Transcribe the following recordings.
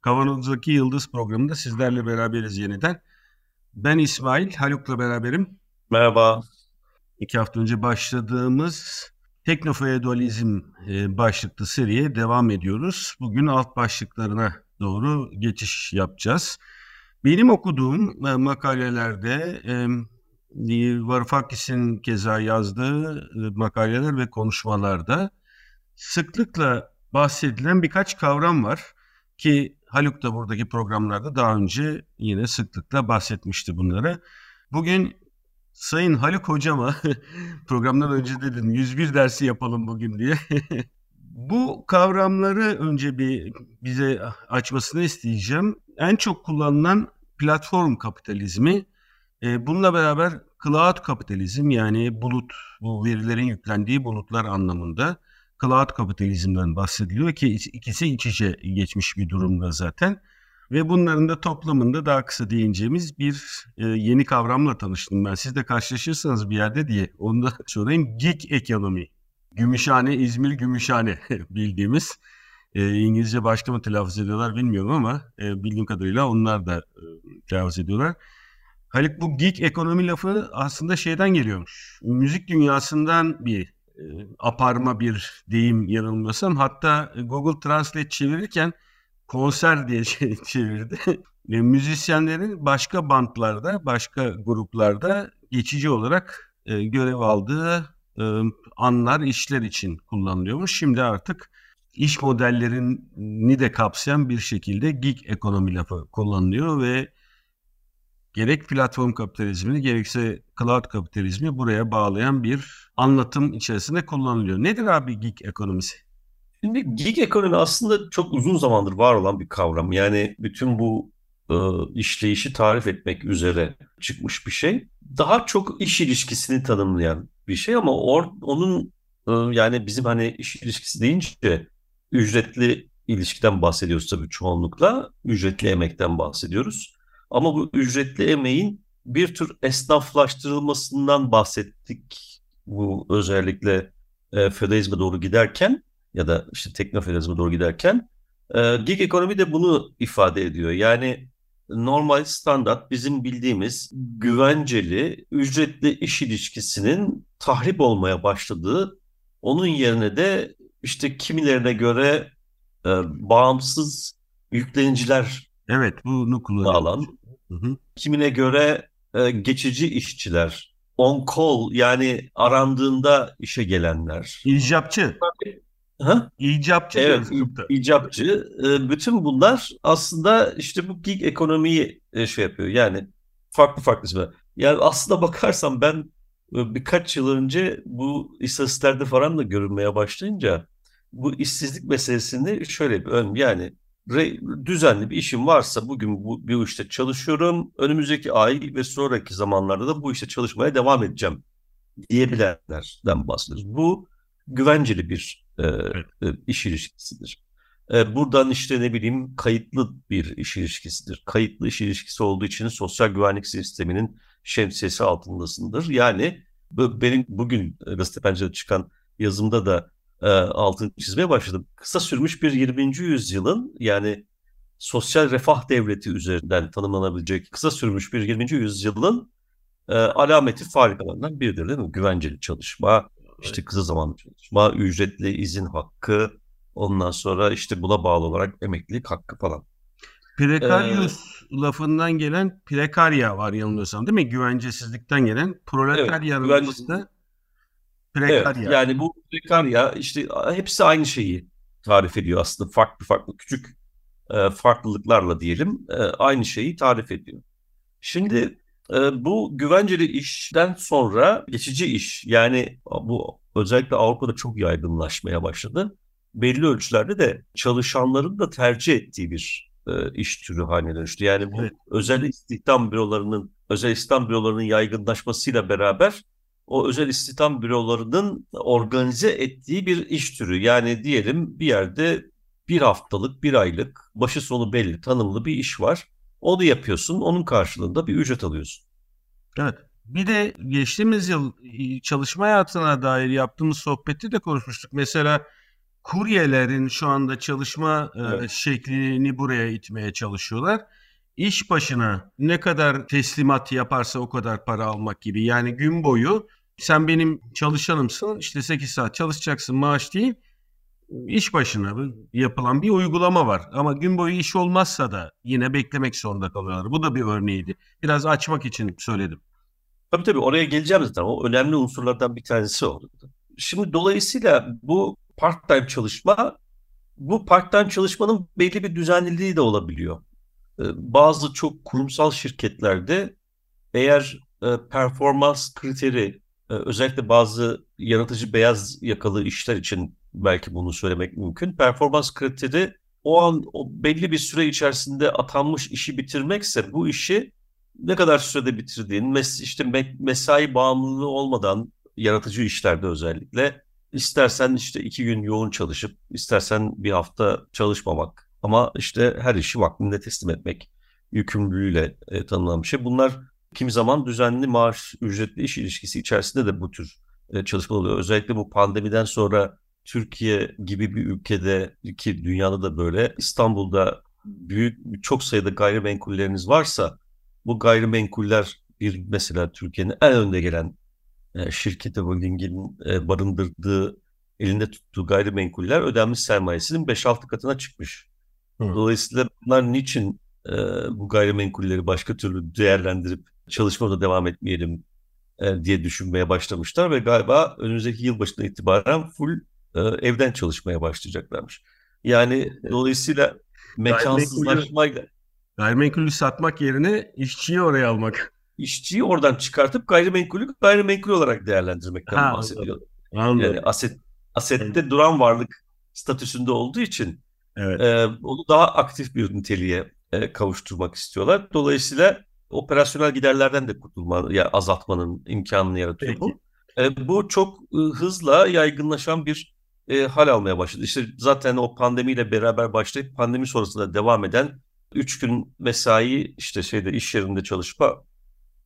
Kavanoz'daki Yıldız programında sizlerle beraberiz yeniden. Ben İsmail, Haluk'la beraberim. Merhaba. İki hafta önce başladığımız Teknofeodalizm e, başlıklı seriye devam ediyoruz. Bugün alt başlıklarına doğru geçiş yapacağız. Benim okuduğum e, makalelerde e, Varoufakis'in keza yazdığı makaleler ve konuşmalarda sıklıkla bahsedilen birkaç kavram var ki Haluk da buradaki programlarda daha önce yine sıklıkla bahsetmişti bunları. Bugün Sayın Haluk Hocama programdan önce dedim 101 dersi yapalım bugün diye. Bu kavramları önce bir bize açmasını isteyeceğim. En çok kullanılan platform kapitalizmi, e, bununla beraber cloud kapitalizm yani bulut, bu verilerin yüklendiği bulutlar anlamında cloud kapitalizmden bahsediliyor ki ikisi iç içe geçmiş bir durumda zaten. Ve bunların da toplamında daha kısa değineceğimiz bir e, yeni kavramla tanıştım ben. Siz de karşılaşırsanız bir yerde diye onu da sorayım. Gig ekonomi. Gümüşhane, İzmir Gümüşhane bildiğimiz. E, İngilizce başka mı telaffuz ediyorlar bilmiyorum ama e, bildiğim kadarıyla onlar da e, telaffuz ediyorlar. Haluk bu gig ekonomi lafı aslında şeyden geliyormuş. Müzik dünyasından bir aparma bir deyim yanılmıyorsam. Hatta Google Translate çevirirken konser diye çevirdi. E, müzisyenlerin başka bantlarda, başka gruplarda geçici olarak e, görev aldığı e, anlar, işler için kullanılıyormuş. Şimdi artık iş modellerini de kapsayan bir şekilde gig ekonomi lafı kullanılıyor ve gerek platform kapitalizmini gerekse cloud kapitalizmi buraya bağlayan bir anlatım içerisinde kullanılıyor. Nedir abi gig ekonomisi? Şimdi gig ekonomi aslında çok uzun zamandır var olan bir kavram. Yani bütün bu e, işleyişi tarif etmek üzere çıkmış bir şey. Daha çok iş ilişkisini tanımlayan bir şey ama or, onun e, yani bizim hani iş ilişkisi deyince ücretli ilişkiden bahsediyoruz tabii çoğunlukla. Ücretli emekten bahsediyoruz. Ama bu ücretli emeğin bir tür esnaflaştırılmasından bahsettik. Bu özellikle e, feodalizme doğru giderken ya da işte teknofeodalizme doğru giderken e, gig ekonomi de bunu ifade ediyor. Yani normal standart bizim bildiğimiz güvenceli ücretli iş ilişkisinin tahrip olmaya başladığı onun yerine de işte kimilerine göre e, bağımsız yükleniciler Evet bunu kullanıyorlar. Hı hı. Kimine göre e, geçici işçiler, on call yani arandığında işe gelenler. İcapçı. Ha? İcapçı. Evet, icapçı. E, bütün bunlar aslında işte bu gig ekonomiyi e, şey yapıyor. Yani farklı farklı ismi. Yani aslında bakarsam ben e, birkaç yıl önce bu istatistiklerde falan da görünmeye başlayınca bu işsizlik meselesini şöyle bir ön yani düzenli bir işim varsa bugün bu, bir işte çalışıyorum. Önümüzdeki ay ve sonraki zamanlarda da bu işte çalışmaya devam edeceğim diyebilenlerden bahsediyoruz. Bu güvenceli bir e, evet. e, iş ilişkisidir. E, buradan işte ne bileyim kayıtlı bir iş ilişkisidir. Kayıtlı iş ilişkisi olduğu için sosyal güvenlik sisteminin şemsiyesi altındasındır. Yani benim bugün gazete pencerede çıkan yazımda da e, altını çizmeye başladım. Kısa sürmüş bir 20. yüzyılın yani sosyal refah devleti üzerinden tanımlanabilecek kısa sürmüş bir 20. yüzyılın e, alameti farikalarından biridir değil mi? Güvenceli çalışma, işte kısa zamanlı çalışma, ücretli izin hakkı, ondan sonra işte buna bağlı olarak emeklilik hakkı falan. Prekarius ee, lafından gelen prekarya var yanılmıyorsam değil mi? Güvencesizlikten gelen proletarya evet, güvence, Prekarya. Evet, yani bu prekarya işte hepsi aynı şeyi tarif ediyor aslında. Farklı farklı küçük e, farklılıklarla diyelim e, aynı şeyi tarif ediyor. Şimdi e, bu güvenceli işten sonra geçici iş yani bu özellikle Avrupa'da çok yaygınlaşmaya başladı. Belli ölçülerde de çalışanların da tercih ettiği bir e, iş türü haline dönüştü. Yani bu Evet. özel istihdam bürolarının özel istihdam bürolarının yaygınlaşmasıyla beraber o özel istihdam bürolarının organize ettiği bir iş türü. Yani diyelim bir yerde bir haftalık, bir aylık, başı sonu belli, tanımlı bir iş var. Onu yapıyorsun, onun karşılığında bir ücret alıyorsun. Evet. Bir de geçtiğimiz yıl e, çalışma hayatına dair yaptığımız sohbeti de konuşmuştuk. Mesela kuryelerin şu anda çalışma e, Evet. şeklini buraya itmeye çalışıyorlar. İş başına ne kadar teslimat yaparsa o kadar para almak gibi. Yani gün boyu sen benim çalışanımsın işte 8 saat çalışacaksın maaş değil. İş başına yapılan bir uygulama var. Ama gün boyu iş olmazsa da yine beklemek zorunda kalıyorlar. Bu da bir örneğiydi. Biraz açmak için söyledim. Tabii tabii oraya geleceğim zaten. O önemli unsurlardan bir tanesi oldu. Şimdi dolayısıyla bu part-time çalışma, bu part-time çalışmanın belli bir düzenliliği de olabiliyor. Ee, Bazı çok kurumsal şirketlerde eğer e, performans kriteri, özellikle bazı yaratıcı beyaz yakalı işler için belki bunu söylemek mümkün. Performans kriteri o an o belli bir süre içerisinde atanmış işi bitirmekse bu işi ne kadar sürede bitirdiğin, mes işte me- mesai bağımlılığı olmadan yaratıcı işlerde özellikle istersen işte iki gün yoğun çalışıp istersen bir hafta çalışmamak ama işte her işi vaktinde teslim etmek yükümlülüğüyle e, tanımlanan bir şey. Bunlar kimi zaman düzenli maaş ücretli iş ilişkisi içerisinde de bu tür e, çalışma oluyor. Özellikle bu pandemiden sonra Türkiye gibi bir ülkede ki dünyada da böyle İstanbul'da büyük çok sayıda gayrimenkulleriniz varsa bu gayrimenkuller bir mesela Türkiye'nin en önde gelen e, şirketi holdingin e, barındırdığı elinde tuttuğu gayrimenkuller ödenmiş sermayesinin 5-6 katına çıkmış. Hı. Dolayısıyla bunlar niçin e, bu gayrimenkulleri başka türlü değerlendirip çalışmada devam etmeyelim e, diye düşünmeye başlamışlar ve galiba önümüzdeki yılbaşından itibaren full e, evden çalışmaya başlayacaklarmış. Yani dolayısıyla mekansızlaşmayla Gayrimenkulü satmak yerine işçiyi oraya almak. işçiyi oradan çıkartıp gayrimenkulü gayrimenkul olarak değerlendirmekten Ha, bahsediyor. Anladım. Yani aset asette duran varlık statüsünde olduğu için evet. e, onu daha aktif bir niteliğe e, kavuşturmak istiyorlar. Dolayısıyla operasyonel giderlerden de kurtulma, ya azaltmanın imkanını yaratıyor Peki. bu. E, bu çok e, hızla yaygınlaşan bir e, hal almaya başladı. İşte zaten o pandemiyle beraber başlayıp pandemi sonrasında devam eden 3 gün mesai işte şeyde iş yerinde çalışma,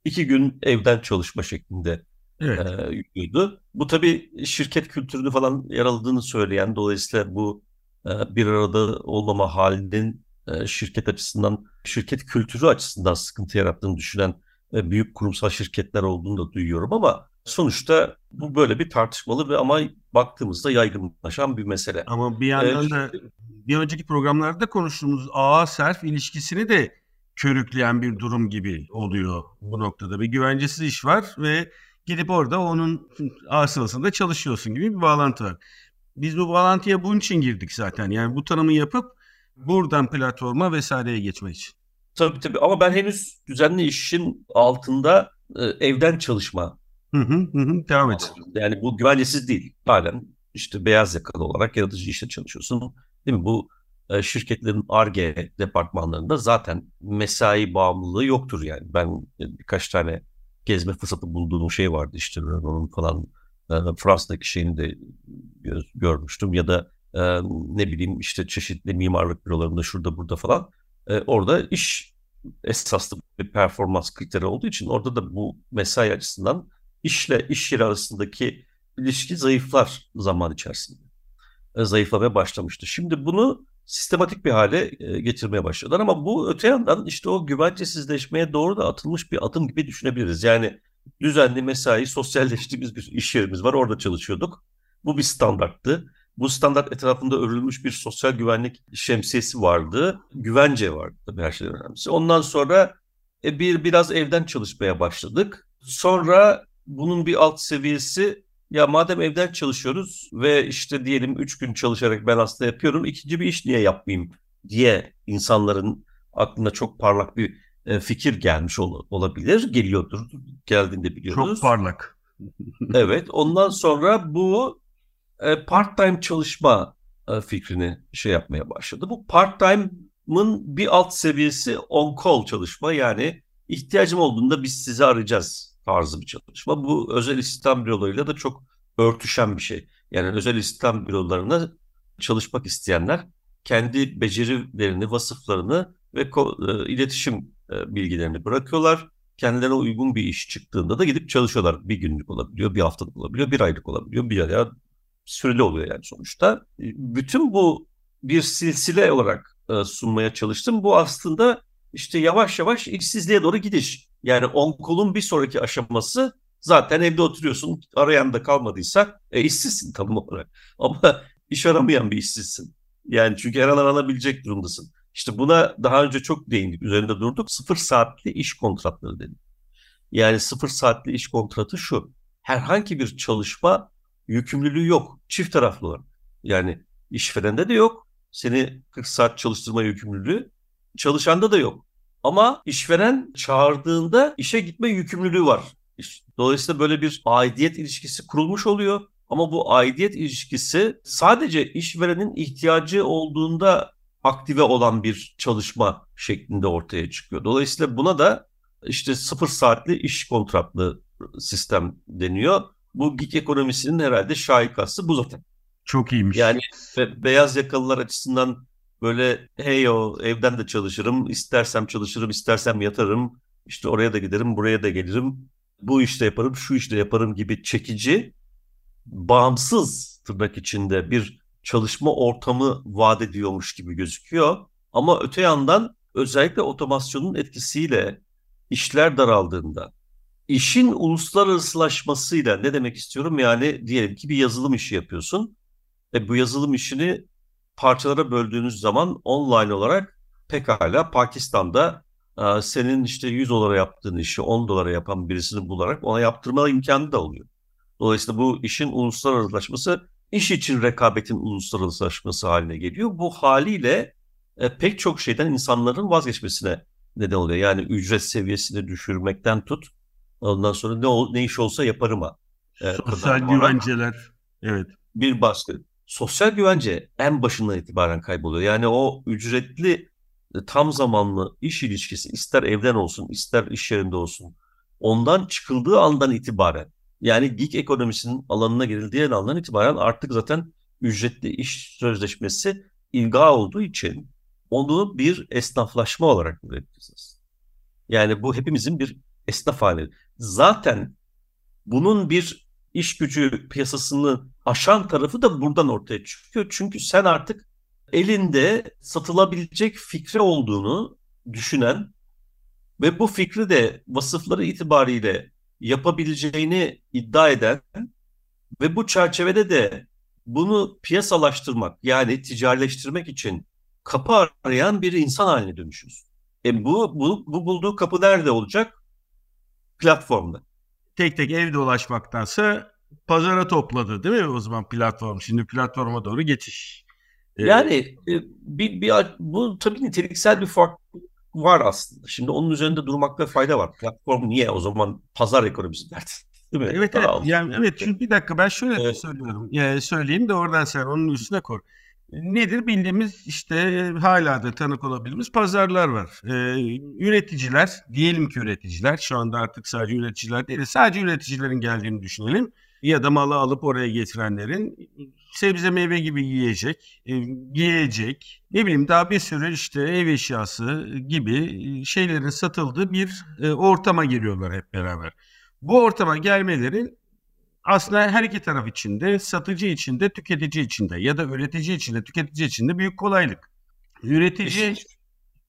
2 gün evden çalışma şeklinde Evet. e, yüklüydü. Bu tabii şirket kültürünü falan yaraladığını söyleyen dolayısıyla bu e, bir arada olmama halinin e, şirket açısından, şirket kültürü açısından sıkıntı yarattığını düşünen e, büyük kurumsal şirketler olduğunu da duyuyorum ama sonuçta bu böyle bir tartışmalı ve ama baktığımızda yaygınlaşan bir mesele. Ama bir yandan Ee, da bir önceki programlarda konuştuğumuz ağa serf ilişkisini de körükleyen bir durum gibi oluyor bu noktada. Bir güvencesiz iş var ve gidip orada onun asılsında çalışıyorsun gibi bir bağlantı var. Biz bu bağlantıya bunun için girdik zaten. Yani bu tanımı yapıp buradan platforma vesaireye geçmek için. Tabii tabii ama ben henüz düzenli işin altında e, evden çalışma Hı hı hı. Devam et. Yani bu güvencesiz değil. Halen işte beyaz yakalı olarak yaratıcı işte çalışıyorsun. Değil mi? Bu e, şirketlerin ARGE departmanlarında zaten mesai bağımlılığı yoktur yani. Ben e, birkaç tane gezme fırsatı bulduğum şey vardı işte Renault'un falan e, Fransa'daki şeyini de gö- görmüştüm ya da e, ne bileyim işte çeşitli mimarlık bürolarında şurada burada falan. E, orada iş esaslı bir performans kriteri olduğu için orada da bu mesai açısından işle iş yeri arasındaki ilişki zayıflar zaman içerisinde. E, Zayıflamaya başlamıştı. Şimdi bunu sistematik bir hale e, getirmeye başladılar ama bu öte yandan işte o güvencesizleşmeye doğru da atılmış bir adım gibi düşünebiliriz. Yani düzenli mesai, sosyalleştiğimiz bir iş yerimiz var. Orada çalışıyorduk. Bu bir standarttı. Bu standart etrafında örülmüş bir sosyal güvenlik şemsiyesi vardı. Güvence vardı tabii her şeyden önemlisi. Ondan sonra e, bir biraz evden çalışmaya başladık. Sonra bunun bir alt seviyesi ya madem evden çalışıyoruz ve işte diyelim 3 gün çalışarak ben hasta yapıyorum ikinci bir iş niye yapmayayım diye insanların aklına çok parlak bir e, fikir gelmiş ol- olabilir. Geliyordur. Geldiğinde biliyoruz. Çok parlak. Evet. Ondan sonra bu part-time çalışma e, fikrini şey yapmaya başladı. Bu part-time bir alt seviyesi on-call çalışma yani ihtiyacım olduğunda biz sizi arayacağız tarzı bir çalışma. Bu özel istihdam bürolarıyla da çok örtüşen bir şey. Yani özel istihdam bürolarında çalışmak isteyenler kendi becerilerini, vasıflarını ve e, iletişim e, bilgilerini bırakıyorlar. Kendilerine uygun bir iş çıktığında da gidip çalışıyorlar. Bir günlük olabiliyor, bir haftalık olabiliyor, bir aylık olabiliyor, bir aya süreli oluyor yani sonuçta. E, bütün bu bir silsile olarak e, sunmaya çalıştım. Bu aslında işte yavaş yavaş işsizliğe doğru gidiş. Yani onkolun bir sonraki aşaması zaten evde oturuyorsun. Arayan da kalmadıysa e, işsizsin tam olarak. Ama iş aramayan bir işsizsin. Yani çünkü her an aranabilecek durumdasın. İşte buna daha önce çok değindik, üzerinde durduk. Sıfır saatli iş kontratları dedik. Yani sıfır saatli iş kontratı şu. Herhangi bir çalışma yükümlülüğü yok. Çift taraflı olarak. Yani işverende de yok. Seni 40 saat çalıştırma yükümlülüğü. Çalışanda da yok. Ama işveren çağırdığında işe gitme yükümlülüğü var. Dolayısıyla böyle bir aidiyet ilişkisi kurulmuş oluyor. Ama bu aidiyet ilişkisi sadece işverenin ihtiyacı olduğunda aktive olan bir çalışma şeklinde ortaya çıkıyor. Dolayısıyla buna da işte sıfır saatli iş kontratlı sistem deniyor. Bu gig ekonomisinin herhalde şahikası bu zaten. Çok iyiymiş. Yani beyaz yakalılar açısından böyle hey o evden de çalışırım, istersem çalışırım, istersem yatarım, işte oraya da giderim, buraya da gelirim, bu işte yaparım, şu işte yaparım gibi çekici, bağımsız tırnak içinde bir çalışma ortamı vaat ediyormuş gibi gözüküyor. Ama öte yandan özellikle otomasyonun etkisiyle işler daraldığında, işin uluslararasılaşmasıyla ne demek istiyorum? Yani diyelim ki bir yazılım işi yapıyorsun ve bu yazılım işini parçalara böldüğünüz zaman online olarak pekala Pakistan'da e, senin işte 100 dolara yaptığın işi 10 dolara yapan birisini bularak ona yaptırma imkanı da oluyor. Dolayısıyla bu işin uluslararasılaşması iş için rekabetin uluslararasılaşması haline geliyor. Bu haliyle e, pek çok şeyden insanların vazgeçmesine neden oluyor. Yani ücret seviyesini düşürmekten tut. Ondan sonra ne ol, ne iş olsa yaparım ha. E, Sosyal güvenceler. Evet. Bir baskı sosyal güvence en başından itibaren kayboluyor. Yani o ücretli e, tam zamanlı iş ilişkisi ister evden olsun ister iş yerinde olsun ondan çıkıldığı andan itibaren yani gig ekonomisinin alanına girildiği andan itibaren artık zaten ücretli iş sözleşmesi ilga olduğu için onu bir esnaflaşma olarak üreteceğiz. Yani bu hepimizin bir esnaf hali. Zaten bunun bir iş gücü piyasasını aşan tarafı da buradan ortaya çıkıyor. Çünkü sen artık elinde satılabilecek fikri olduğunu düşünen ve bu fikri de vasıfları itibariyle yapabileceğini iddia eden ve bu çerçevede de bunu piyasalaştırmak yani ticarileştirmek için kapı arayan bir insan haline dönüşüyorsun. E bu, bu, bu bulduğu kapı nerede olacak? Platformda. Tek tek evde ulaşmaktansa pazara topladı değil mi o zaman platform? Şimdi platforma doğru geçiş. Ee, yani e, bir, bir bu tabii niteliksel bir fark var aslında. Şimdi onun üzerinde durmakta fayda var. Platform niye o zaman pazar ekonomisi? Değil mi? Evet, evet. Yani evet çünkü bir dakika ben şöyle evet. söylüyorum. Yani söyleyeyim de oradan sen onun üstüne koy. Nedir bildiğimiz işte hala da tanık olabildiğimiz pazarlar var. Ee, üreticiler, diyelim ki üreticiler, şu anda artık sadece üreticiler değil, sadece üreticilerin geldiğini düşünelim ya da malı alıp oraya getirenlerin sebze meyve gibi yiyecek, e, giyecek, ne bileyim daha bir sürü işte ev eşyası gibi şeylerin satıldığı bir e, ortama giriyorlar hep beraber. Bu ortama gelmelerin aslında her iki taraf içinde, satıcı içinde, tüketici içinde ya da üretici içinde, tüketici içinde büyük kolaylık. Üretici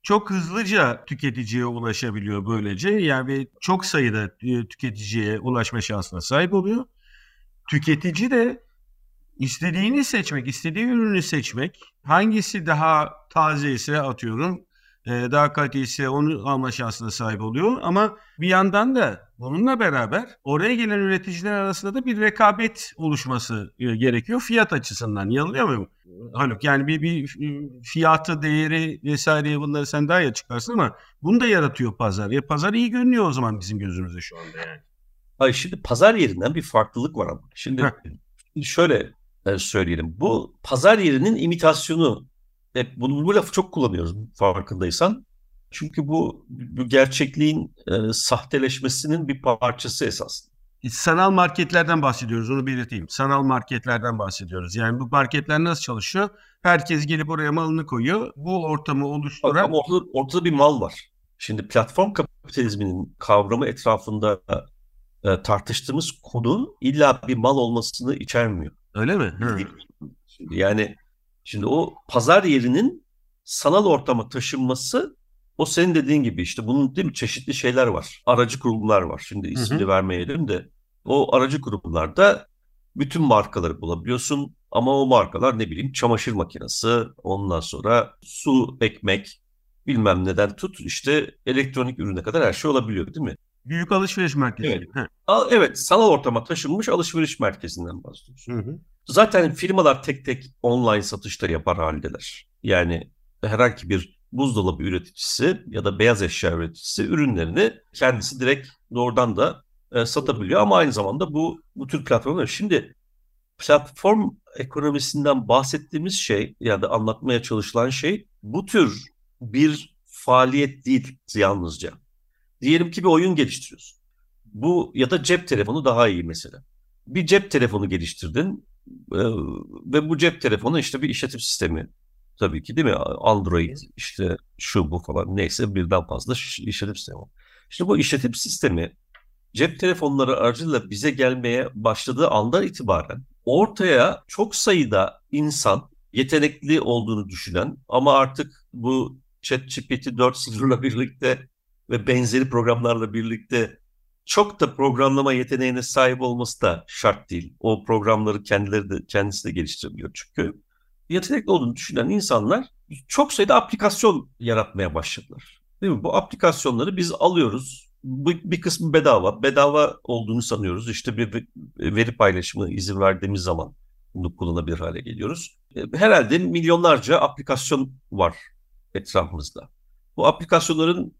çok hızlıca tüketiciye ulaşabiliyor böylece. Yani çok sayıda tüketiciye ulaşma şansına sahip oluyor. Tüketici de istediğini seçmek, istediği ürünü seçmek, hangisi daha taze ise atıyorum, e, daha kaliteli ise onu alma şansına sahip oluyor. Ama bir yandan da bununla beraber oraya gelen üreticiler arasında da bir rekabet oluşması e, gerekiyor fiyat açısından. Yanılıyor muyum? Haluk yani bir, bir fiyatı, değeri vesaire bunları sen daha iyi açıklarsın ama bunu da yaratıyor pazar. Ya pazar iyi görünüyor o zaman bizim gözümüzde şu anda yani. Hayır şimdi pazar yerinden bir farklılık var ama. Şimdi şöyle e, söyleyelim. Bu pazar yerinin imitasyonu hep bunu bu lafı çok kullanıyoruz farkındaysan. Çünkü bu, bu gerçekliğin e, sahteleşmesinin bir parçası esasında. Sanal marketlerden bahsediyoruz onu belirteyim. Sanal marketlerden bahsediyoruz. Yani bu marketler nasıl çalışıyor? Herkes gelip oraya malını koyuyor. Bu ortamı oluşturan... Ama ortada, ortada bir mal var. Şimdi platform kapitalizminin kavramı etrafında e, tartıştığımız konu illa bir mal olmasını içermiyor. Öyle mi? Şimdi yani şimdi o pazar yerinin sanal ortama taşınması o senin dediğin gibi işte bunun değil mi çeşitli şeyler var. Aracı kurumlar var. Şimdi ismini hı hı. vermeyelim de o aracı kurumlarda bütün markaları bulabiliyorsun. Ama o markalar ne bileyim çamaşır makinesi, ondan sonra su, ekmek, bilmem neden tut işte elektronik ürüne kadar her şey olabiliyor değil mi? Büyük alışveriş merkezi. Evet. evet sanal ortama taşınmış alışveriş merkezinden bahsediyoruz. Hı hı. Zaten firmalar tek tek online satışta yapar haldeler. Yani herhangi bir buzdolabı üreticisi ya da beyaz eşya üreticisi ürünlerini kendisi direkt doğrudan da e, satabiliyor. Ama aynı zamanda bu bu tür platformlar. Şimdi platform ekonomisinden bahsettiğimiz şey ya da anlatmaya çalışılan şey bu tür bir faaliyet değil yalnızca. Diyelim ki bir oyun geliştiriyorsun. Bu ya da cep telefonu daha iyi mesela. Bir cep telefonu geliştirdin ve bu cep telefonu işte bir işletim sistemi tabii ki değil mi? Android işte şu bu falan neyse birden fazla işletim sistemi. İşte bu işletim sistemi cep telefonları aracılığıyla bize gelmeye başladığı andan itibaren ortaya çok sayıda insan yetenekli olduğunu düşünen ama artık bu ChatGPT 4.0'la birlikte ve benzeri programlarla birlikte çok da programlama yeteneğine sahip olması da şart değil. O programları kendileri de kendisi de geliştirebiliyor çünkü. Yetenekli olduğunu düşünen insanlar çok sayıda aplikasyon yaratmaya başladılar. Değil mi? Bu aplikasyonları biz alıyoruz. Bu, bir kısmı bedava. Bedava olduğunu sanıyoruz. İşte bir veri paylaşımı izin verdiğimiz zaman bunu kullanabilir hale geliyoruz. E, herhalde milyonlarca aplikasyon var etrafımızda. Bu aplikasyonların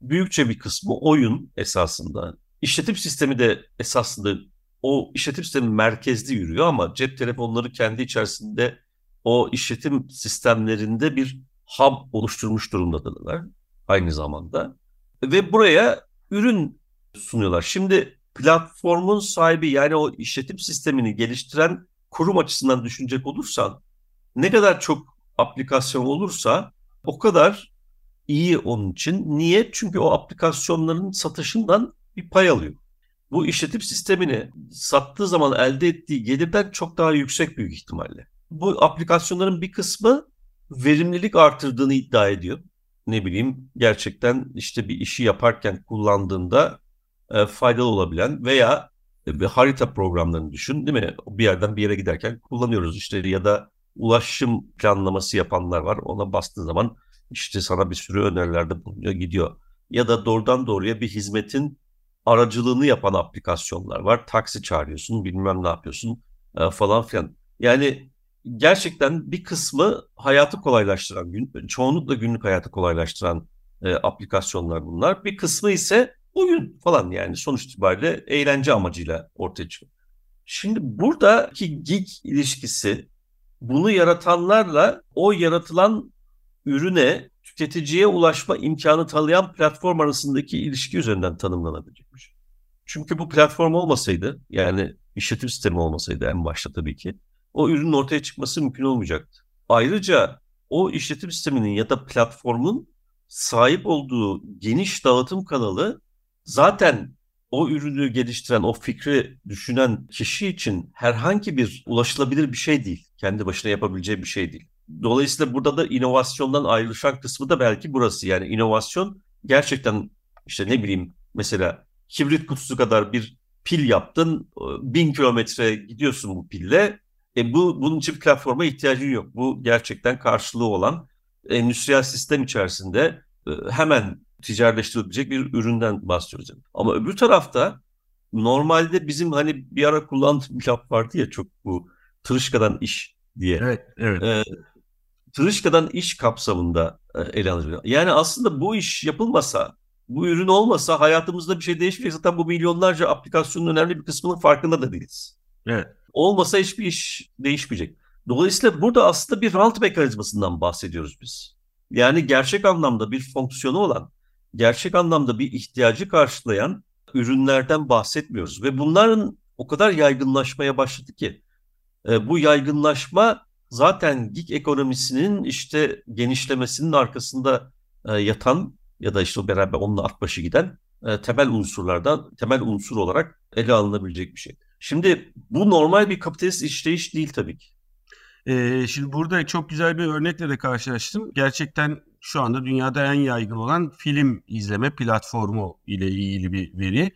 büyükçe bir kısmı oyun esasında. İşletim sistemi de esasında o işletim sistemi merkezli yürüyor ama cep telefonları kendi içerisinde o işletim sistemlerinde bir hub oluşturmuş durumdadılar aynı zamanda. Ve buraya ürün sunuyorlar. Şimdi platformun sahibi yani o işletim sistemini geliştiren kurum açısından düşünecek olursan ne kadar çok aplikasyon olursa o kadar iyi onun için. Niye? Çünkü o aplikasyonların satışından bir pay alıyor. Bu işletim sistemini sattığı zaman elde ettiği gelirden çok daha yüksek büyük ihtimalle. Bu aplikasyonların bir kısmı verimlilik artırdığını iddia ediyor. Ne bileyim gerçekten işte bir işi yaparken kullandığında e, faydalı olabilen veya bir harita programlarını düşün değil mi? Bir yerden bir yere giderken kullanıyoruz işte ya da ulaşım planlaması yapanlar var. Ona bastığı zaman işte sana bir sürü önerilerde bulunuyor gidiyor. Ya da doğrudan doğruya bir hizmetin aracılığını yapan aplikasyonlar var. Taksi çağırıyorsun bilmem ne yapıyorsun e, falan filan. Yani gerçekten bir kısmı hayatı kolaylaştıran, gün, çoğunlukla günlük hayatı kolaylaştıran e, aplikasyonlar bunlar. Bir kısmı ise oyun falan yani sonuç itibariyle eğlence amacıyla ortaya çıkıyor. Şimdi buradaki gig ilişkisi bunu yaratanlarla o yaratılan ürüne tüketiciye ulaşma imkanı tanıyan platform arasındaki ilişki üzerinden tanımlanabilecekmiş. Çünkü bu platform olmasaydı yani işletim sistemi olmasaydı en başta tabii ki o ürünün ortaya çıkması mümkün olmayacaktı. Ayrıca o işletim sisteminin ya da platformun sahip olduğu geniş dağıtım kanalı zaten o ürünü geliştiren, o fikri düşünen kişi için herhangi bir ulaşılabilir bir şey değil. Kendi başına yapabileceği bir şey değil. Dolayısıyla burada da inovasyondan ayrılışan kısmı da belki burası. Yani inovasyon gerçekten işte ne bileyim mesela kibrit kutusu kadar bir pil yaptın. Bin kilometre gidiyorsun bu pille. E bu, bunun için bir platforma ihtiyacın yok. Bu gerçekten karşılığı olan endüstriyel sistem içerisinde e, hemen ticaretleştirilebilecek bir üründen bahsediyoruz. Ama öbür tarafta normalde bizim hani bir ara kullandığım bir laf vardı ya çok bu tırışkadan iş diye. Evet, evet. Ee, tırışkadan iş kapsamında e, ele alınıyor. Yani aslında bu iş yapılmasa, bu ürün olmasa hayatımızda bir şey değişmeyecek. Zaten bu milyonlarca aplikasyonun önemli bir kısmının farkında da değiliz. Evet. Olmasa hiçbir iş değişmeyecek. Dolayısıyla burada aslında bir rant mekanizmasından bahsediyoruz biz. Yani gerçek anlamda bir fonksiyonu olan, gerçek anlamda bir ihtiyacı karşılayan ürünlerden bahsetmiyoruz. Ve bunların o kadar yaygınlaşmaya başladı ki e, bu yaygınlaşma zaten gig ekonomisinin işte genişlemesinin arkasında e, yatan ya da işte beraber onunla at başı giden e, temel unsurlardan, temel unsur olarak ele alınabilecek bir şey. Şimdi bu normal bir kapitalist işleyiş değil tabii ki. Ee, şimdi burada çok güzel bir örnekle de karşılaştım. Gerçekten şu anda dünyada en yaygın olan film izleme platformu ile ilgili bir veri.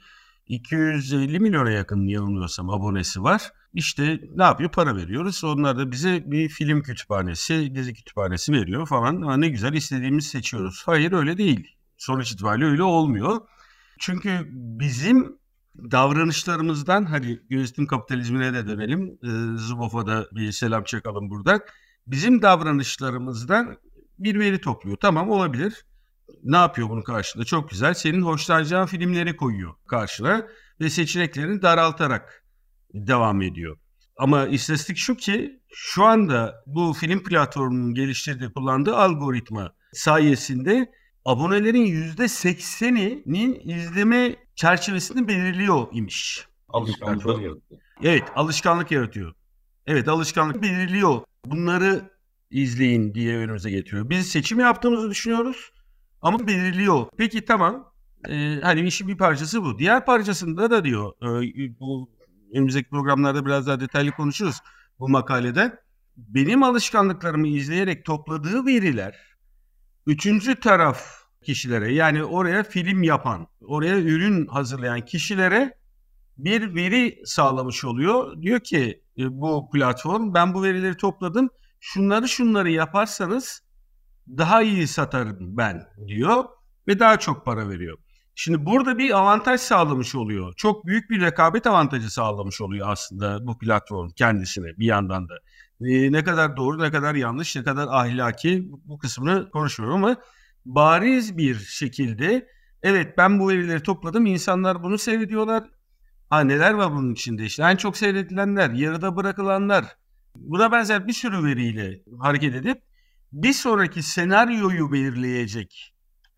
250 milyona yakın yanılmıyorsam abonesi var. İşte ne yapıyor? Para veriyoruz. Onlar da bize bir film kütüphanesi, dizi kütüphanesi veriyor falan. Ha, ne güzel istediğimizi seçiyoruz. Hayır öyle değil. Sonuç itibariyle öyle olmuyor. Çünkü bizim davranışlarımızdan hadi yönetim kapitalizmine de dönelim. E, Zubov'a da bir selam çakalım buradan. Bizim davranışlarımızdan bir veri topluyor. Tamam olabilir. Ne yapıyor bunun karşılığında? Çok güzel. Senin hoşlanacağın filmleri koyuyor karşına ve seçeneklerini daraltarak devam ediyor. Ama istatistik şu ki şu anda bu film platformunun geliştirdiği kullandığı algoritma sayesinde abonelerin %80'inin izleme çerçevesini belirliyor imiş. Alışkanlık yaratıyor. Evet alışkanlık yaratıyor. Evet alışkanlık belirliyor. Bunları izleyin diye önümüze getiriyor. Biz seçim yaptığımızı düşünüyoruz ama belirliyor. Peki tamam. Ee, hani işin bir parçası bu. Diğer parçasında da diyor e, bu önümüzdeki programlarda biraz daha detaylı konuşuruz bu makalede. Benim alışkanlıklarımı izleyerek topladığı veriler üçüncü taraf kişilere yani oraya film yapan, oraya ürün hazırlayan kişilere bir veri sağlamış oluyor. Diyor ki e, bu platform ben bu verileri topladım. Şunları şunları yaparsanız daha iyi satarım ben diyor ve daha çok para veriyor. Şimdi burada bir avantaj sağlamış oluyor. Çok büyük bir rekabet avantajı sağlamış oluyor aslında bu platform kendisine bir yandan da. Ee, ne kadar doğru, ne kadar yanlış, ne kadar ahlaki bu kısmını konuşmuyorum ama bariz bir şekilde evet ben bu verileri topladım. İnsanlar bunu seyrediyorlar. Ha neler var bunun içinde işte en çok seyredilenler, yarıda bırakılanlar. Buna benzer bir sürü veriyle hareket edip bir sonraki senaryoyu belirleyecek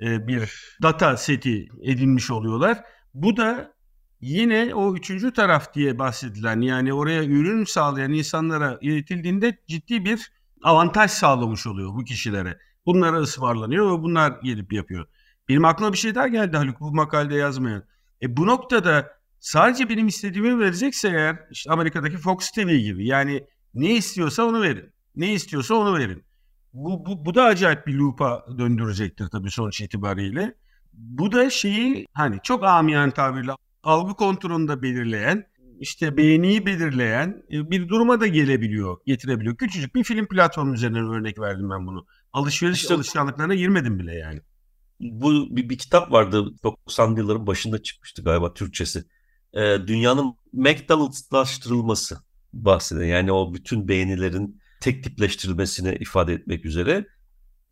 bir data seti edinmiş oluyorlar. Bu da yine o üçüncü taraf diye bahsedilen yani oraya ürün sağlayan insanlara iletildiğinde ciddi bir avantaj sağlamış oluyor bu kişilere. Bunlara ısmarlanıyor ve bunlar gelip yapıyor. Benim aklıma bir şey daha geldi Haluk bu makalede yazmayan. E bu noktada sadece benim istediğimi verecekse eğer işte Amerika'daki Fox TV gibi yani ne istiyorsa onu verin. Ne istiyorsa onu verin. Bu, bu, bu da acayip bir loop'a döndürecektir tabii sonuç itibariyle. Bu da şeyi hani çok amiyen tabirle algı kontrolünde belirleyen, işte beğeniyi belirleyen e, bir duruma da gelebiliyor, getirebiliyor. Küçücük bir film platformu üzerinden örnek verdim ben bunu. Alışveriş işte, alışkanlıklarına girmedim bile yani. Bu bir, bir kitap vardı 90'lı yılların başında çıkmıştı galiba Türkçesi. Ee, dünyanın McDonald'slaştırılması bahsediyor. Yani o bütün beğenilerin tek tipleştirilmesini ifade etmek üzere.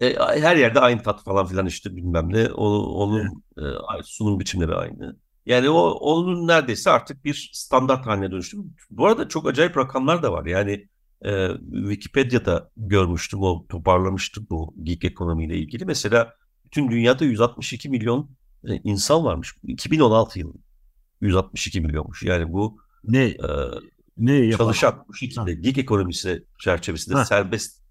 E, her yerde aynı tat falan filan işte bilmem ne. O, onun evet. e, sunum biçimleri aynı. Yani o onun neredeyse artık bir standart haline dönüştü. Bu arada çok acayip rakamlar da var. Yani e, Wikipedia'da görmüştüm o toparlamıştı bu gig ekonomiyle ilgili. Mesela bütün dünyada 162 milyon e, insan varmış. 2016 yılı 162 milyonmuş. Yani bu ne e, ne çalışan bu şekilde gig ekonomisi çerçevesinde ha. serbest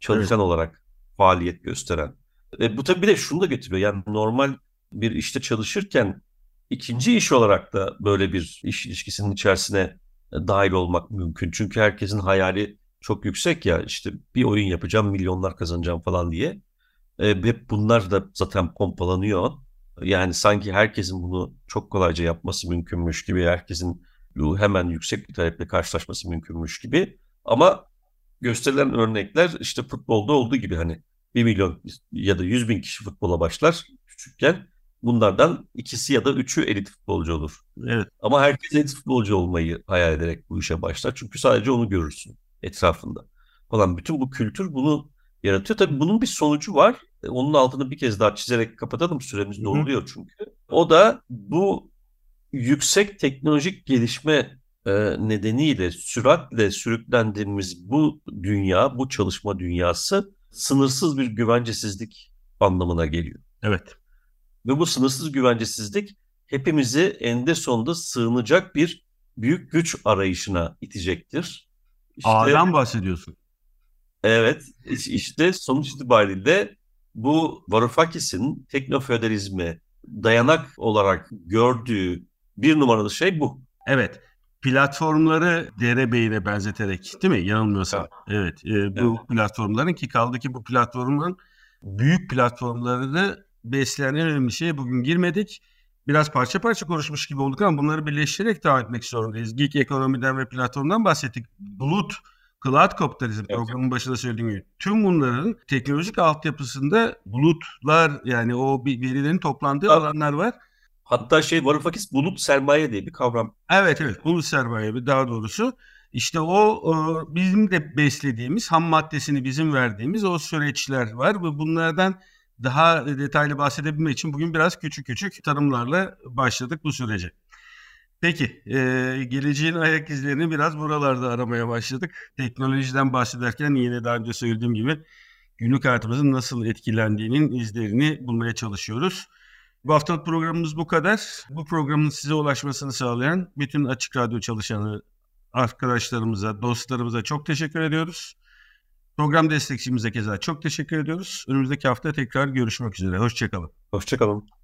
çalışan evet. olarak faaliyet gösteren. E, bu tabii bir de şunu da getiriyor. Yani normal bir işte çalışırken ikinci iş olarak da böyle bir iş ilişkisinin içerisine dahil olmak mümkün. Çünkü herkesin hayali çok yüksek ya işte bir oyun yapacağım milyonlar kazanacağım falan diye. E, hep bunlar da zaten pompalanıyor. Yani sanki herkesin bunu çok kolayca yapması mümkünmüş gibi, herkesin hemen yüksek bir taleple karşılaşması mümkünmüş gibi. Ama gösterilen örnekler işte futbolda olduğu gibi hani 1 milyon ya da 100 bin kişi futbola başlar küçükken bunlardan ikisi ya da üçü elit futbolcu olur. Evet. Ama herkes elit futbolcu olmayı hayal ederek bu işe başlar. Çünkü sadece onu görürsün etrafında. Falan bütün bu kültür bunu yaratıyor. Tabii bunun bir sonucu var. E, onun altını bir kez daha çizerek kapatalım. Süremiz doluyor çünkü. O da bu yüksek teknolojik gelişme e, nedeniyle süratle sürüklendiğimiz bu dünya, bu çalışma dünyası sınırsız bir güvencesizlik anlamına geliyor. Evet. Ve bu sınırsız güvencesizlik hepimizi eninde sonunda sığınacak bir büyük güç arayışına itecektir. İşte, Ağdan bahsediyorsun. Evet, işte sonuç itibariyle bu Varoufakis'in teknofeodalizme dayanak olarak gördüğü bir numaralı şey bu. Evet, platformları derebeyine benzeterek değil mi? Yanılmıyorsam. Evet, evet e, bu evet. platformların ki kaldı ki bu platformun büyük platformlarını besleyen en önemli şeye bugün girmedik. Biraz parça parça konuşmuş gibi olduk ama bunları birleştirerek devam etmek zorundayız. Geek ekonomiden ve platformdan bahsettik. Bulut Cloud Kapitalizm evet. programının başında söylediğim gibi tüm bunların teknolojik altyapısında bulutlar yani o verilerin toplandığı evet. alanlar var. Hatta şey Varoufakis bulut sermaye diye bir kavram. Evet evet bulut sermaye daha doğrusu. İşte o, bizim de beslediğimiz ham maddesini bizim verdiğimiz o süreçler var ve bunlardan daha detaylı bahsedebilmek için bugün biraz küçük küçük tanımlarla başladık bu sürece. Peki, e, geleceğin ayak izlerini biraz buralarda aramaya başladık. Teknolojiden bahsederken yine daha önce söylediğim gibi günlük hayatımızın nasıl etkilendiğinin izlerini bulmaya çalışıyoruz. Bu haftalık programımız bu kadar. Bu programın size ulaşmasını sağlayan bütün Açık Radyo çalışanı arkadaşlarımıza, dostlarımıza çok teşekkür ediyoruz. Program destekçimize keza çok teşekkür ediyoruz. Önümüzdeki hafta tekrar görüşmek üzere. Hoşçakalın. Hoşçakalın.